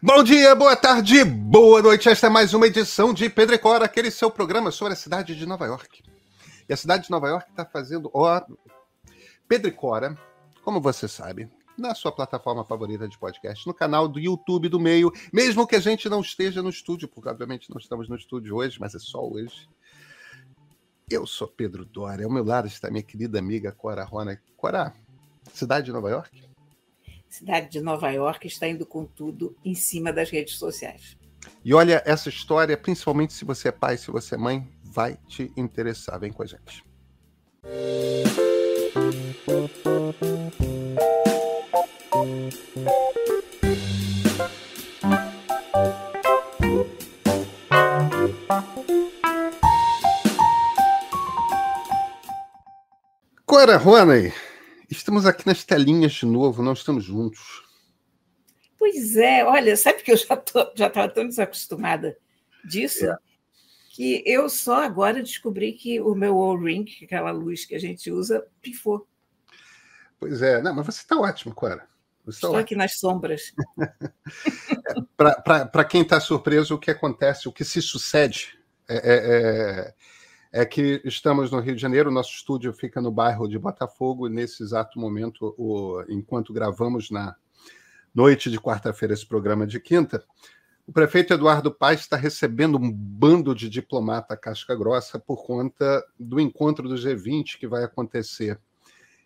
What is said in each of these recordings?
Bom dia, boa tarde, boa noite. Esta é mais uma edição de Pedro Cora, aquele seu programa sobre a cidade de Nova York. E a cidade de Nova York está fazendo. Ó, Pedro e Cora, como você sabe, na sua plataforma favorita de podcast, no canal do YouTube do Meio, mesmo que a gente não esteja no estúdio, porque obviamente não estamos no estúdio hoje, mas é só hoje. Eu sou Pedro Dória, ao meu lado está minha querida amiga Cora Rona. Cora, cidade de Nova York? Cidade de Nova York está indo com tudo em cima das redes sociais. E olha, essa história, principalmente se você é pai, se você é mãe, vai te interessar. Vem com a gente. Cora Roney, Estamos aqui nas telinhas de novo, não estamos juntos. Pois é, olha, sabe que eu já já estava tão desacostumada disso é. que eu só agora descobri que o meu O-Ring, aquela luz que a gente usa, pifou. Pois é, não, mas você está ótimo, Cora. Você tá Estou aqui nas sombras. Para quem está surpreso, o que acontece, o que se sucede é, é, é que estamos no Rio de Janeiro, nosso estúdio fica no bairro de Botafogo, e nesse exato momento, o, enquanto gravamos na noite de quarta-feira esse programa de quinta, o prefeito Eduardo Paes está recebendo um bando de diplomata casca grossa por conta do encontro do G20 que vai acontecer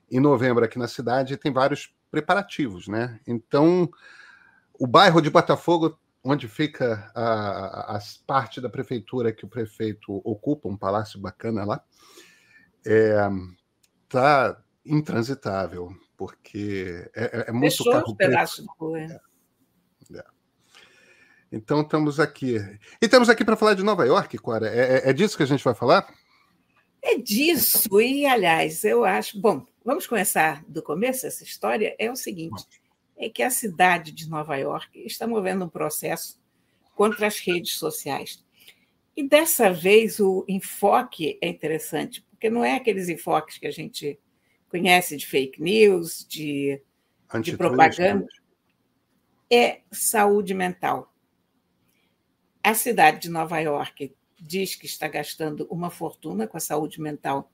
em novembro aqui na cidade e tem vários preparativos, né? Então, o bairro de Botafogo onde fica a, a, parte da prefeitura que o prefeito ocupa, um palácio bacana lá, está é, intransitável, porque é, é, é muito Fechou carro os pedaços de rua. É. é. Então estamos aqui. E estamos aqui para falar de Nova York, Cora. É, é, é, disso que a gente vai falar? É disso. E, aliás, eu acho. Bom, vamos começar do começo essa história. É o seguinte: é que a cidade de Nova York está movendo um processo contra as redes sociais. E dessa vez o enfoque é interessante, porque não é aqueles enfoques que a gente conhece de fake news, de, de propaganda. É saúde mental. A cidade de Nova York diz que está gastando uma fortuna com a saúde mental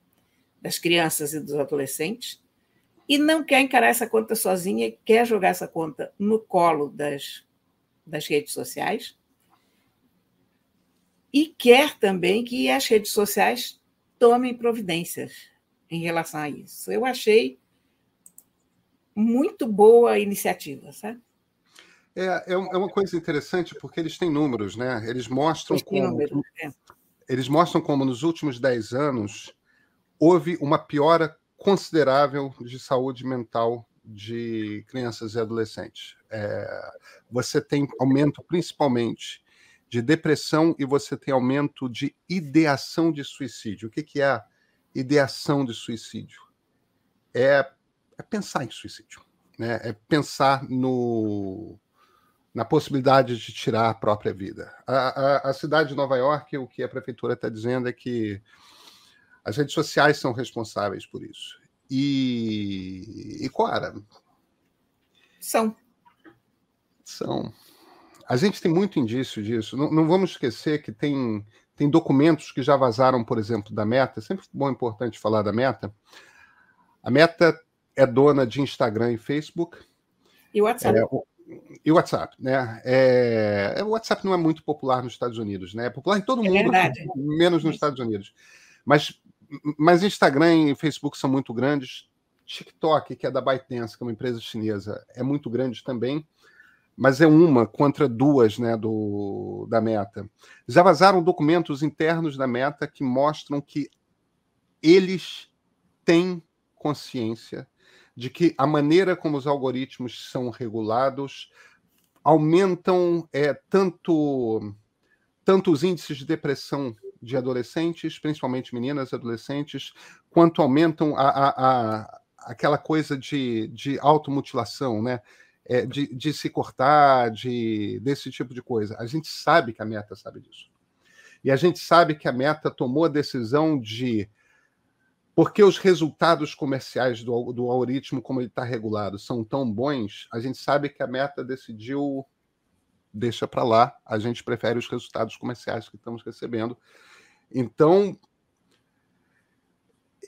das crianças e dos adolescentes e não quer encarar essa conta sozinha, quer jogar essa conta no colo das, das redes sociais e quer também que as redes sociais tomem providências em relação a isso. Eu achei muito boa a iniciativa, sabe? É, é, é uma coisa interessante porque eles têm números, né? Eles mostram eles como números, é. eles mostram como nos últimos 10 anos houve uma piora considerável de saúde mental de crianças e adolescentes. É, você tem aumento principalmente de depressão e você tem aumento de ideação de suicídio. O que, que é ideação de suicídio? É, é pensar em suicídio, né? é pensar no, na possibilidade de tirar a própria vida. A, a, a cidade de Nova York, o que a prefeitura está dizendo é que as redes sociais são responsáveis por isso. E, e Cora? São. São. A gente tem muito indício disso. Não, não, vamos esquecer que tem, tem documentos que já vazaram, por exemplo, da Meta. Sempre bom e importante falar da Meta. A Meta é dona de Instagram e Facebook. E WhatsApp. É, e o WhatsApp, né? É, é, o WhatsApp não é muito popular nos Estados Unidos, né? É popular em todo é mundo, verdade. menos nos Estados Unidos. Mas mas Instagram e Facebook são muito grandes. TikTok, que é da ByteDance, que é uma empresa chinesa, é muito grande também, mas é uma contra duas né, do, da Meta. Já vazaram documentos internos da Meta que mostram que eles têm consciência de que a maneira como os algoritmos são regulados aumentam é, tanto, tanto os índices de depressão de adolescentes, principalmente meninas e adolescentes, quanto aumentam a, a, a aquela coisa de, de automutilação, né? É, de, de se cortar, de desse tipo de coisa. A gente sabe que a meta sabe disso. E a gente sabe que a meta tomou a decisão de. Porque os resultados comerciais do, do algoritmo, como ele está regulado, são tão bons, a gente sabe que a meta decidiu deixa para lá, a gente prefere os resultados comerciais que estamos recebendo. Então,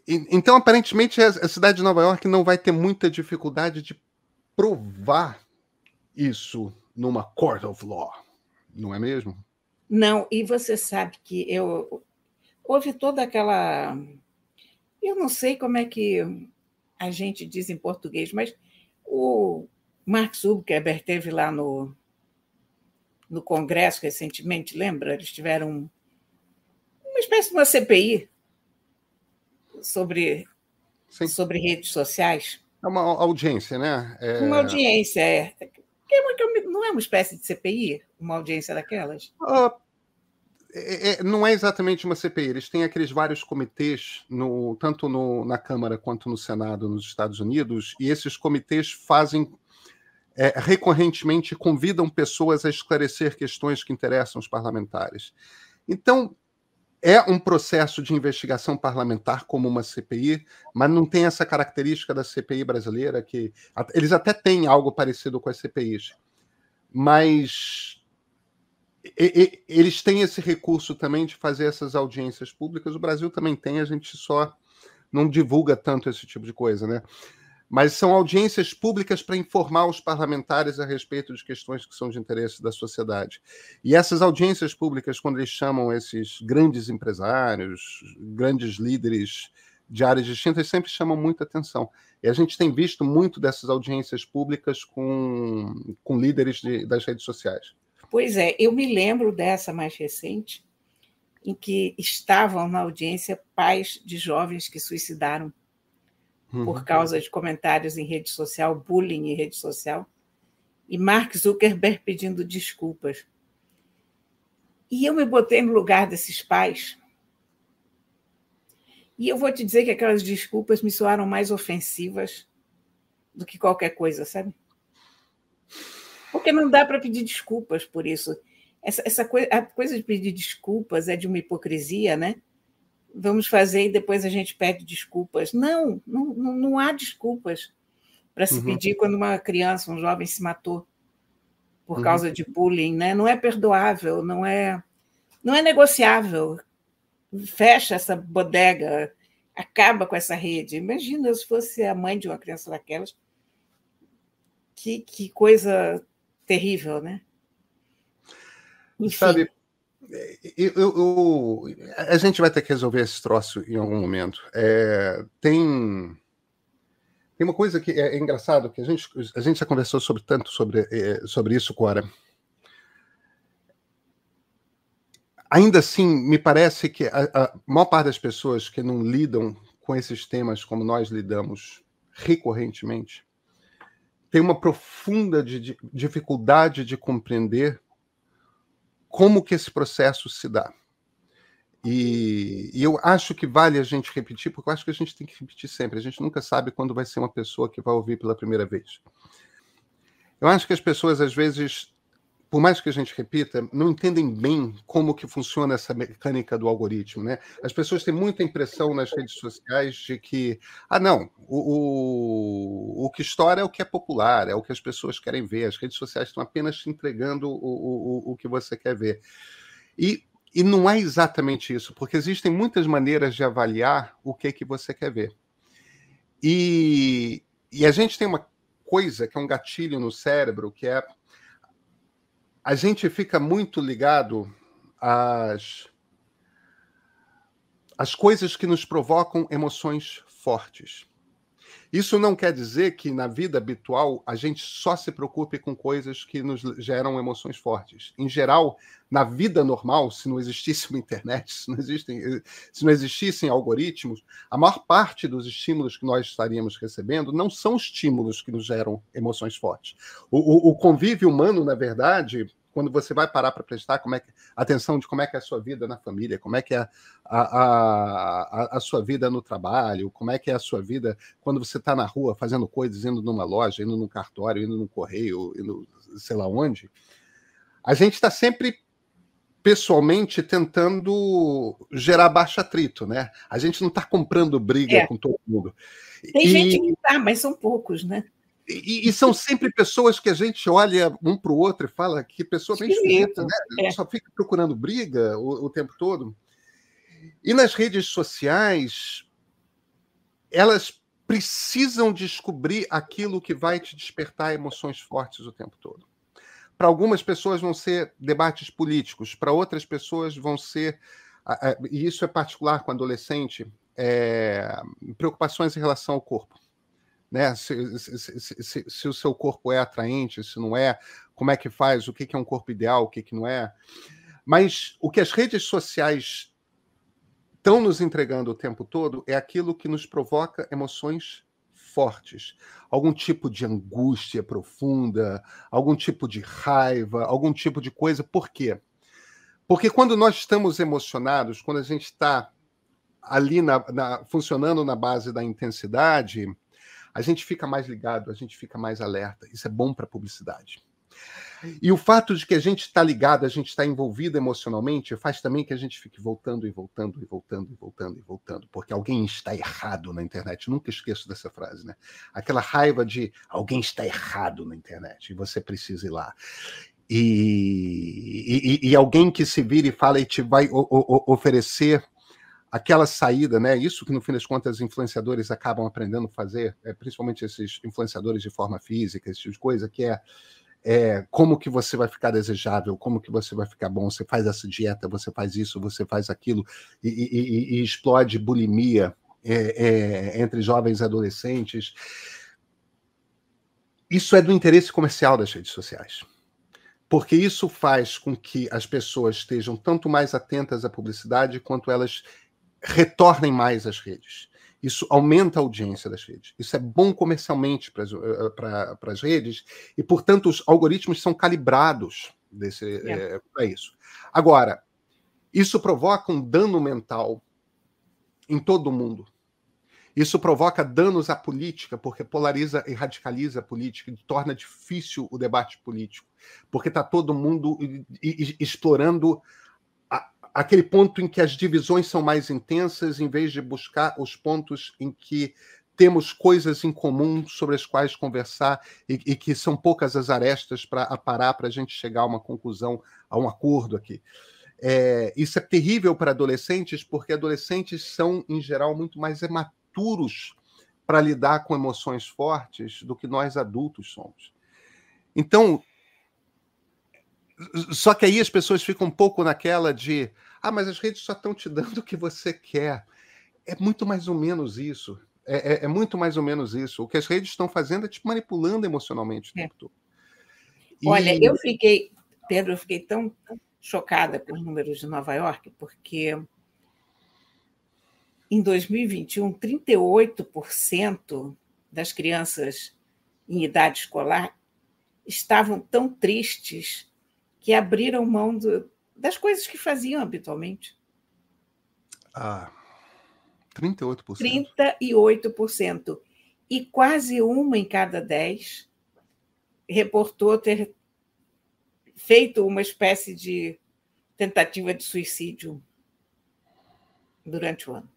então aparentemente a cidade de Nova York não vai ter muita dificuldade de provar isso numa court of law, não é mesmo? Não, e você sabe que eu houve toda aquela eu não sei como é que a gente diz em português, mas o Mark Zuckerberg teve lá no, no Congresso recentemente, lembra? Eles tiveram espécie de uma CPI sobre, sobre redes sociais. É uma audiência, né? É... Uma audiência, é. Não é uma espécie de CPI, uma audiência daquelas? Uh, é, é, não é exatamente uma CPI, eles têm aqueles vários comitês, no, tanto no, na Câmara quanto no Senado nos Estados Unidos, e esses comitês fazem é, recorrentemente convidam pessoas a esclarecer questões que interessam os parlamentares. Então, é um processo de investigação parlamentar como uma CPI, mas não tem essa característica da CPI brasileira, que eles até têm algo parecido com as CPIs, mas e, e, eles têm esse recurso também de fazer essas audiências públicas. O Brasil também tem, a gente só não divulga tanto esse tipo de coisa, né? Mas são audiências públicas para informar os parlamentares a respeito de questões que são de interesse da sociedade. E essas audiências públicas, quando eles chamam esses grandes empresários, grandes líderes de áreas distintas, sempre chamam muita atenção. E a gente tem visto muito dessas audiências públicas com, com líderes de, das redes sociais. Pois é, eu me lembro dessa mais recente, em que estavam na audiência pais de jovens que suicidaram uhum. por causa de comentários em rede social, bullying em rede social, e Mark Zuckerberg pedindo desculpas. E eu me botei no lugar desses pais. E eu vou te dizer que aquelas desculpas me soaram mais ofensivas do que qualquer coisa, sabe? Porque não dá para pedir desculpas por isso. Essa, essa coisa, a coisa de pedir desculpas é de uma hipocrisia, né? Vamos fazer e depois a gente pede desculpas. Não, não, não há desculpas para se uhum. pedir quando uma criança, um jovem se matou por uhum. causa de bullying, né? Não é perdoável, não é, não é negociável. Fecha essa bodega, acaba com essa rede. Imagina se fosse a mãe de uma criança daquelas. Que, que coisa terrível, né? Enfim. Sabe, eu, eu, a gente vai ter que resolver esse troço em algum momento. É, tem, tem uma coisa que é, é, engraçado, que a gente, a gente já conversou sobre tanto sobre, é, sobre isso, Cora. Ainda assim, me parece que a, a maior parte das pessoas que não lidam com esses temas como nós lidamos recorrentemente tem uma profunda de, de, dificuldade de compreender como que esse processo se dá. E, e, eu acho que vale a gente repetir, porque eu acho que a gente tem que repetir sempre. A gente nunca sabe quando vai ser uma pessoa que vai ouvir pela primeira vez. Eu acho que as pessoas, às vezes, por mais que a gente repita, não entendem bem como que funciona essa mecânica do algoritmo, né? As pessoas têm muita impressão nas redes sociais de que, ah, não, o, o, o que estoura é o que é popular, é o que as pessoas querem ver, as redes sociais estão apenas te entregando o, o, o que você quer ver. E, e não é exatamente isso, porque existem muitas maneiras de avaliar o que, que você quer ver. E, e a gente tem uma coisa que é um gatilho no cérebro, que é a gente fica muito ligado às, às coisas que nos provocam emoções fortes. Isso não quer dizer que na vida habitual a gente só se preocupe com coisas que nos geram emoções fortes. Em geral, na vida normal, se não existisse uma internet, se não, existem, se não existissem algoritmos, a maior parte dos estímulos que nós estaríamos recebendo não são estímulos que nos geram emoções fortes. O, o, o convívio humano, na verdade, quando você vai parar para prestar como é que, atenção de como é que é a sua vida na família, como é que é a, a, a, a sua vida no trabalho, como é que é a sua vida quando você está na rua fazendo coisas, indo numa loja, indo num cartório, indo num correio, indo sei lá onde. A gente está sempre pessoalmente tentando gerar baixo atrito, né? A gente não está comprando briga é. com todo mundo. Tem e... gente que tá, mas são poucos, né? E, e, são sempre pessoas que a gente olha um para o outro e fala que pessoa bem esquisita, né? É. Só fica procurando briga o, o tempo todo. E nas redes sociais, elas precisam descobrir aquilo que vai te despertar emoções fortes o tempo todo. Para algumas pessoas vão ser debates políticos, para outras pessoas vão ser, e isso é particular com adolescente, é, preocupações em relação ao corpo. Né? Se, se, se, se, o seu corpo é atraente, se não é, como é que faz, o que é um corpo ideal, o que, que não é. Mas o que as redes sociais estão nos entregando o tempo todo é aquilo que nos provoca emoções fortes, algum tipo de angústia profunda, algum tipo de raiva, algum tipo de coisa. Por quê? Porque quando nós estamos emocionados, quando a gente está ali na, na, funcionando na base da intensidade, a gente fica mais ligado, a gente fica mais alerta. Isso é bom para a publicidade. E o fato de que a gente está ligado, a gente está envolvido emocionalmente, faz também que a gente fique voltando e voltando e voltando e voltando e voltando, porque alguém está errado na internet. Nunca esqueço dessa frase, né? Aquela raiva de alguém está errado na internet e você precisa ir lá. E, e, e alguém que se vira e fala e te vai o, o, oferecer aquela saída, né? Isso que no fim das contas os influenciadores acabam aprendendo a fazer, é, principalmente esses influenciadores de forma física, esse tipo de coisa, que é é, como que você vai ficar desejável, como que você vai ficar bom, você faz essa dieta, você faz isso, você faz aquilo, e, e, e explode bulimia é, é, entre jovens e adolescentes. Isso é do interesse comercial das redes sociais. Porque isso faz com que as pessoas estejam tanto mais atentas à publicidade quanto elas retornem mais às redes. Isso aumenta a audiência das redes. Isso é bom comercialmente para as eh, redes e, portanto, os algoritmos são calibrados é. é, para isso. Agora, isso provoca um dano mental em todo o mundo. Isso provoca danos à política, porque polariza e radicaliza a política, e torna difícil o debate político, porque está todo mundo explorando aquele ponto em que as divisões são mais intensas, em vez de buscar os pontos em que temos coisas em comum sobre as quais conversar e, e que são poucas as arestas para parar para a gente chegar a uma conclusão, a um acordo aqui. É, isso é terrível para adolescentes, porque adolescentes são, em geral, muito mais imaturos para lidar com emoções fortes do que nós adultos somos. Então, só que aí as pessoas ficam um pouco naquela de ah, mas as redes só estão te dando o que você quer. É muito mais ou menos isso. É, é, é muito mais ou menos isso. O que as redes estão fazendo é te manipulando emocionalmente o é. tempo todo. E... Olha, eu fiquei, Pedro, eu fiquei tão chocada com os números de Nova York, porque em 2021, 38% das crianças em idade escolar estavam tão tristes que abriram mão do, das coisas que faziam habitualmente. Ah, 38%. 38%. E quase uma em cada dez reportou ter feito uma espécie de tentativa de suicídio durante o ano.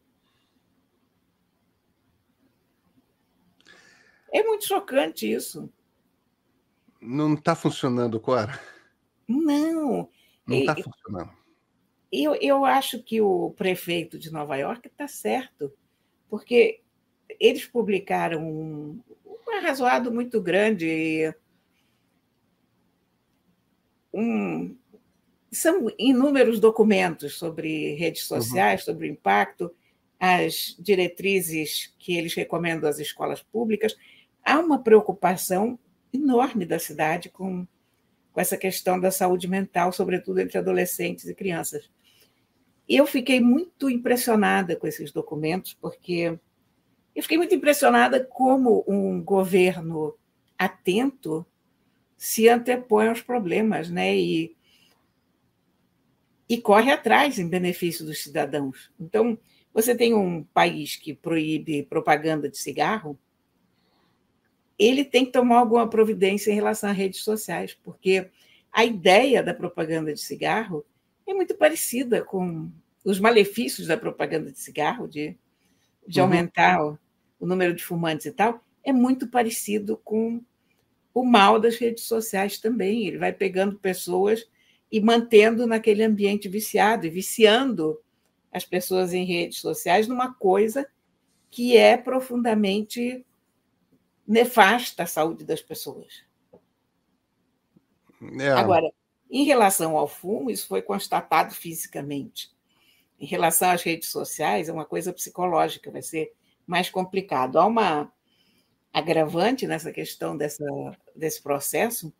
É muito chocante isso. Não está funcionando, Cora? Não. Não está funcionando. Eu, eu acho que o prefeito de Nova York está certo, porque eles publicaram um, um arrazoado muito grande. Um, são inúmeros documentos sobre redes uhum. sociais, uhum. sobre o impacto, as diretrizes que eles recomendam às escolas públicas. Há uma preocupação enorme da cidade com com essa questão da saúde mental, sobretudo entre adolescentes e crianças. Eu fiquei muito impressionada com esses documentos, porque eu fiquei muito impressionada como um governo atento se antepõe aos problemas, né? E, e corre atrás em benefício dos cidadãos. Então, você tem um país que proíbe propaganda de cigarro, ele tem que tomar alguma providência em relação às redes sociais, porque a ideia da propaganda de cigarro é muito parecida com os malefícios da propaganda de cigarro, de, de uhum. aumentar o, o, número de fumantes e tal, é muito parecido com o mal das redes sociais também. Ele vai pegando pessoas e mantendo naquele ambiente viciado e viciando as pessoas em redes sociais numa coisa que é profundamente nefasta à saúde das pessoas. É. Agora, em relação ao fumo, isso foi constatado fisicamente. Em relação às redes sociais, é uma coisa psicológica, vai ser mais complicado. Há uma agravante nessa questão dessa, desse processo,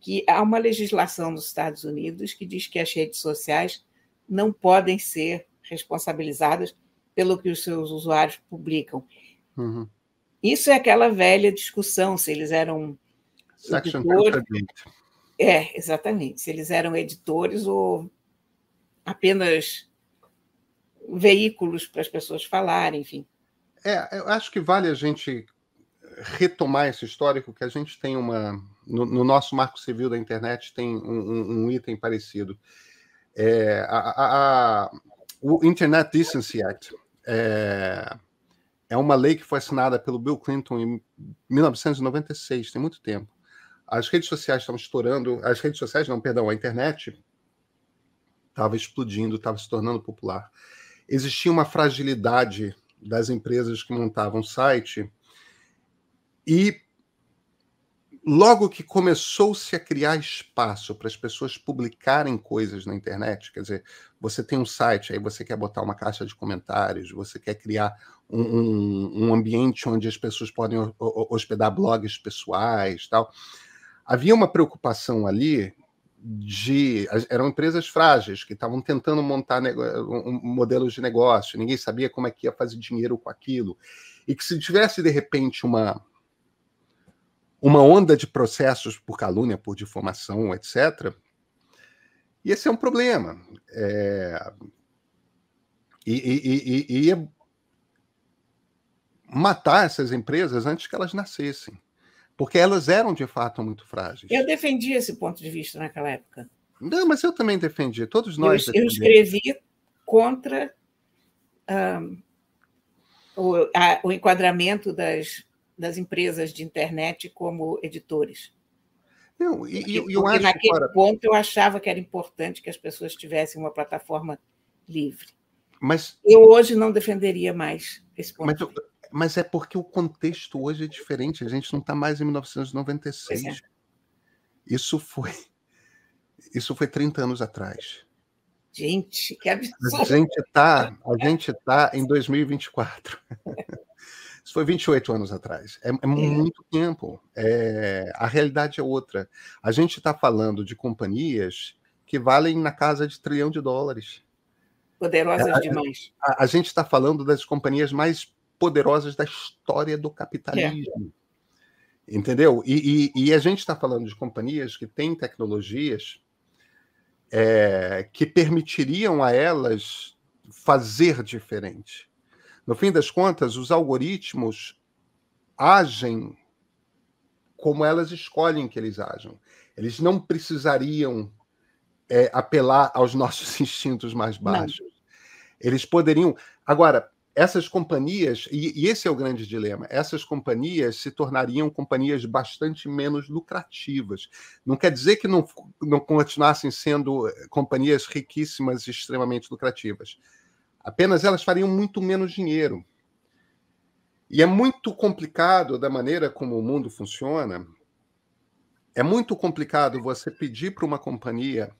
que há uma legislação nos Estados Unidos que diz que as redes sociais não podem ser responsabilizadas pelo que os seus usuários publicam. Uhum. Isso é aquela velha discussão se eles eram Section editores. É, exatamente. Se eles eram editores ou apenas veículos para as pessoas falarem, enfim. É, eu acho que vale a gente retomar esse histórico que a gente tem uma no, no nosso marco civil da internet tem um, um, um item parecido. É, a, a, a, o Internet Decency Act é, é uma lei que foi assinada pelo Bill Clinton em 1996, tem muito tempo. As redes sociais estavam estourando, as redes sociais, não, perdão, a internet estava explodindo, estava se tornando popular. Existia uma fragilidade das empresas que montavam site e logo que começou-se a criar espaço para as pessoas publicarem coisas na internet, quer dizer, você tem um site, aí você quer botar uma caixa de comentários, você quer criar um, um, um ambiente onde as pessoas podem hospedar blogs pessoais, tal. Havia uma preocupação ali de eram empresas frágeis que estavam tentando montar um, modelos de negócio, ninguém sabia como é que ia fazer dinheiro com aquilo, e que se tivesse de repente uma uma onda de processos por calúnia, por difamação, etc. E esse é um problema. É... E, e, e, e, matar essas empresas antes que elas nascessem. Porque elas eram, de fato, muito frágeis. Eu defendi esse ponto de vista naquela época. Não, mas eu também defendi. Todos nós. Eu, eu escrevi contra um, o, a, o enquadramento das das empresas de internet como editores. Não, e, porque, eu porque naquele para... ponto eu achava que era importante que as pessoas tivessem uma plataforma livre. Mas eu hoje não defenderia mais esse ponto. Mas, mas é porque o contexto hoje é diferente. A gente não está mais em 1996. É. Isso foi isso foi 30 anos atrás. Gente, que absurdo. A gente está a gente tá em 2024. Isso foi 28 anos atrás. É, é, é. muito tempo. É, a realidade é outra. A gente está falando de companhias que valem na casa de trilhão de dólares. Poderosas a, demais. A, a gente está falando das companhias mais poderosas da história do capitalismo. É. Entendeu? E, e, e, a gente está falando de companhias que têm tecnologias é, que permitiriam a elas fazer diferente. No fim das contas, os algoritmos agem como elas escolhem que eles ajam. Eles não precisariam é, apelar aos nossos instintos mais baixos. Não. Eles poderiam. Agora, essas companhias, e, e, esse é o grande dilema, essas companhias se tornariam companhias bastante menos lucrativas. Não quer dizer que não, não continuassem sendo eh, companhias riquíssimas e extremamente lucrativas. Apenas elas fariam muito menos dinheiro. E é muito complicado da maneira como o mundo funciona. É muito complicado você pedir para uma companhia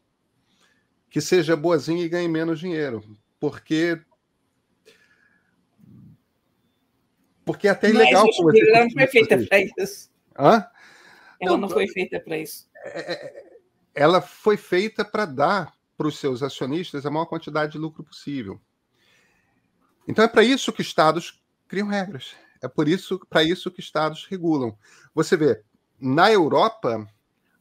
que seja boazinha e ganhe menos dinheiro, porque porque é até ilegal. Mas você ela não foi feita para isso. Hã? Ela não, não foi feita para isso. É, é, ela foi feita para dar para os seus acionistas a maior quantidade de lucro possível. Então é para isso que estados criam regras. É por isso, para isso que estados regulam. Você vê, na Europa,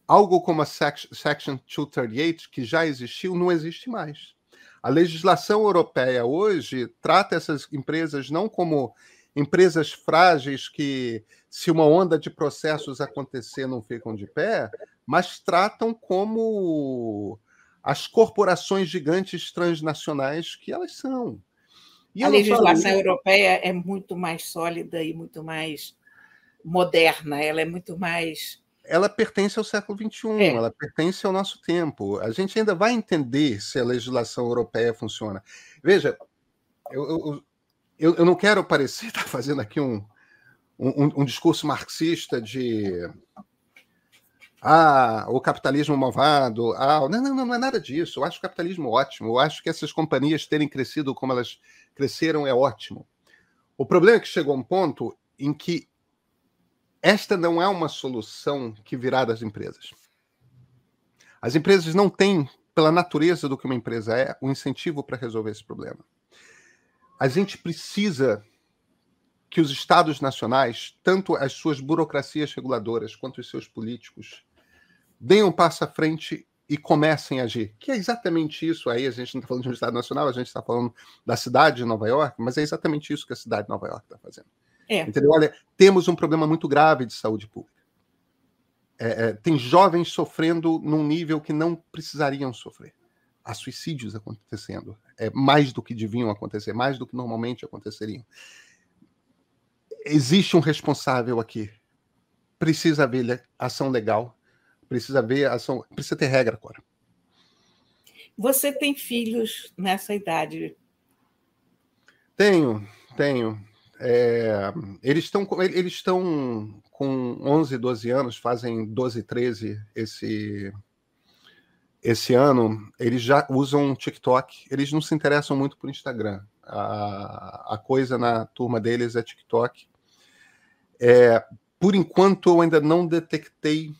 algo como a Section 238, que já existiu, não existe mais. A legislação europeia hoje trata essas empresas não como empresas frágeis que, se uma onda de processos acontecer, não ficam de pé, mas tratam como as corporações gigantes transnacionais que elas são. E a legislação europeia é muito mais sólida e muito mais moderna, ela é muito mais. Ela pertence ao século XXI, é. ela pertence ao nosso tempo. A gente ainda vai entender se a legislação europeia funciona. Veja, eu, eu, eu, eu não quero parecer estar fazendo aqui um, um, um discurso marxista de ah, o capitalismo malvado, ah, não, não, não é nada disso. Eu acho o capitalismo ótimo. Eu acho que essas companhias terem crescido como elas cresceram é ótimo. O problema é que chegou a um ponto em que esta não é uma solução que virá das empresas. As empresas não têm, pela natureza do que uma empresa é, o um incentivo para resolver esse problema. A gente precisa que os estados nacionais, tanto as suas burocracias reguladoras quanto os seus políticos, deem um passo à frente e comecem a agir. Que é exatamente isso. Aí a gente não está falando de um Estado nacional, a gente está falando da cidade de Nova York, mas é exatamente isso que a cidade de Nova York está fazendo. É. Entendeu? Olha, temos um problema muito grave de saúde pública. É, é, tem jovens sofrendo num nível que não precisariam sofrer. Há suicídios acontecendo. É mais do que deviam acontecer, mais do que normalmente aconteceriam. Existe um responsável aqui. Precisa haver ação legal Precisa ver ação, precisa ter regra agora. Você tem filhos nessa idade? Tenho, tenho. É, eles estão eles estão com 11, 12 anos, fazem 12, 13 esse esse ano. Eles já usam TikTok. Eles não se interessam muito por Instagram. A, a coisa na turma deles é TikTok. É, por enquanto, eu ainda não detectei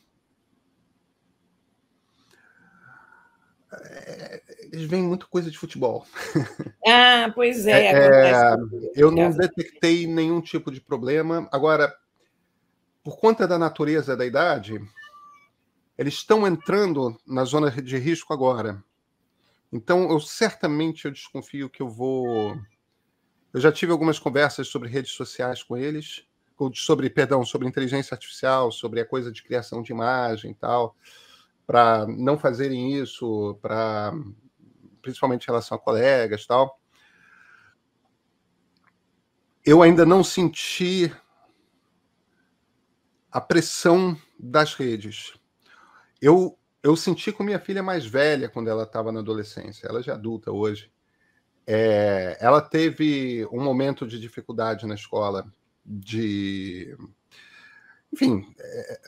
eles veem muita coisa de futebol. Ah, pois é. é eu não detectei nenhum tipo de problema. Agora, por conta da natureza da idade, eles estão entrando na zona de risco agora. Então, eu certamente eu desconfio que eu vou. Eu já tive algumas conversas sobre redes sociais com eles, sobre, perdão, sobre inteligência artificial, sobre a coisa de criação de imagem e tal para não fazerem isso, para principalmente em relação a colegas tal. Eu ainda não senti a pressão das redes. Eu eu senti com minha filha mais velha quando ela estava na adolescência. Ela já é adulta hoje. É, ela teve um momento de dificuldade na escola, de, enfim, é,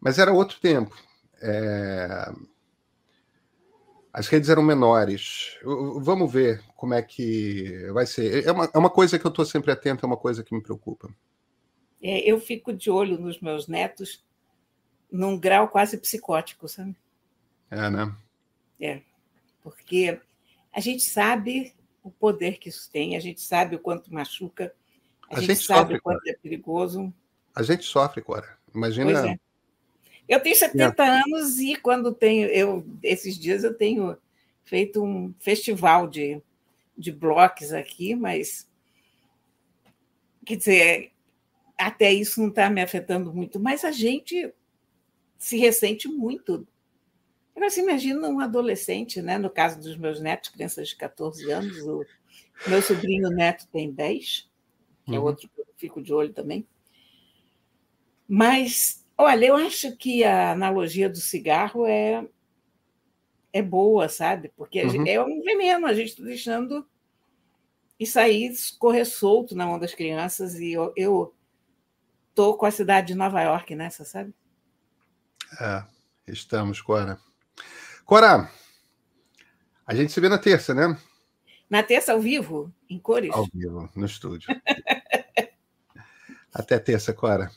mas era outro tempo. É... As redes eram menores. Vamos ver como é que vai ser. É uma, é uma coisa que eu estou sempre atento, é uma coisa que me preocupa. É, eu fico de olho nos meus netos num grau quase psicótico, sabe? É, né? É, porque a gente sabe o poder que isso tem, a gente sabe o quanto machuca, a, a gente, gente, sabe sofre, o quanto Cora. é perigoso. A gente sofre, Cora. Imagina eu tenho 70 é. anos e quando tenho, eu esses dias eu tenho feito um festival de, de blocos aqui, mas quer dizer, até isso não está me afetando muito, mas a gente se ressente muito. Agora, você imagina um adolescente, né? no caso dos meus netos, crianças de 14 anos, o meu sobrinho neto tem 10, que é uhum. é outro que eu fico de olho também. Mas Olha, eu acho que a analogia do cigarro é, é boa, sabe? Porque uhum. é um veneno, a gente está deixando isso aí correr solto na mão das crianças e eu, eu tô com a cidade de Nova York nessa, sabe? É, estamos, Cora. Cora, a gente se vê na terça, né? Na terça, ao vivo, em cores? Ao vivo, no estúdio. Até terça, Cora.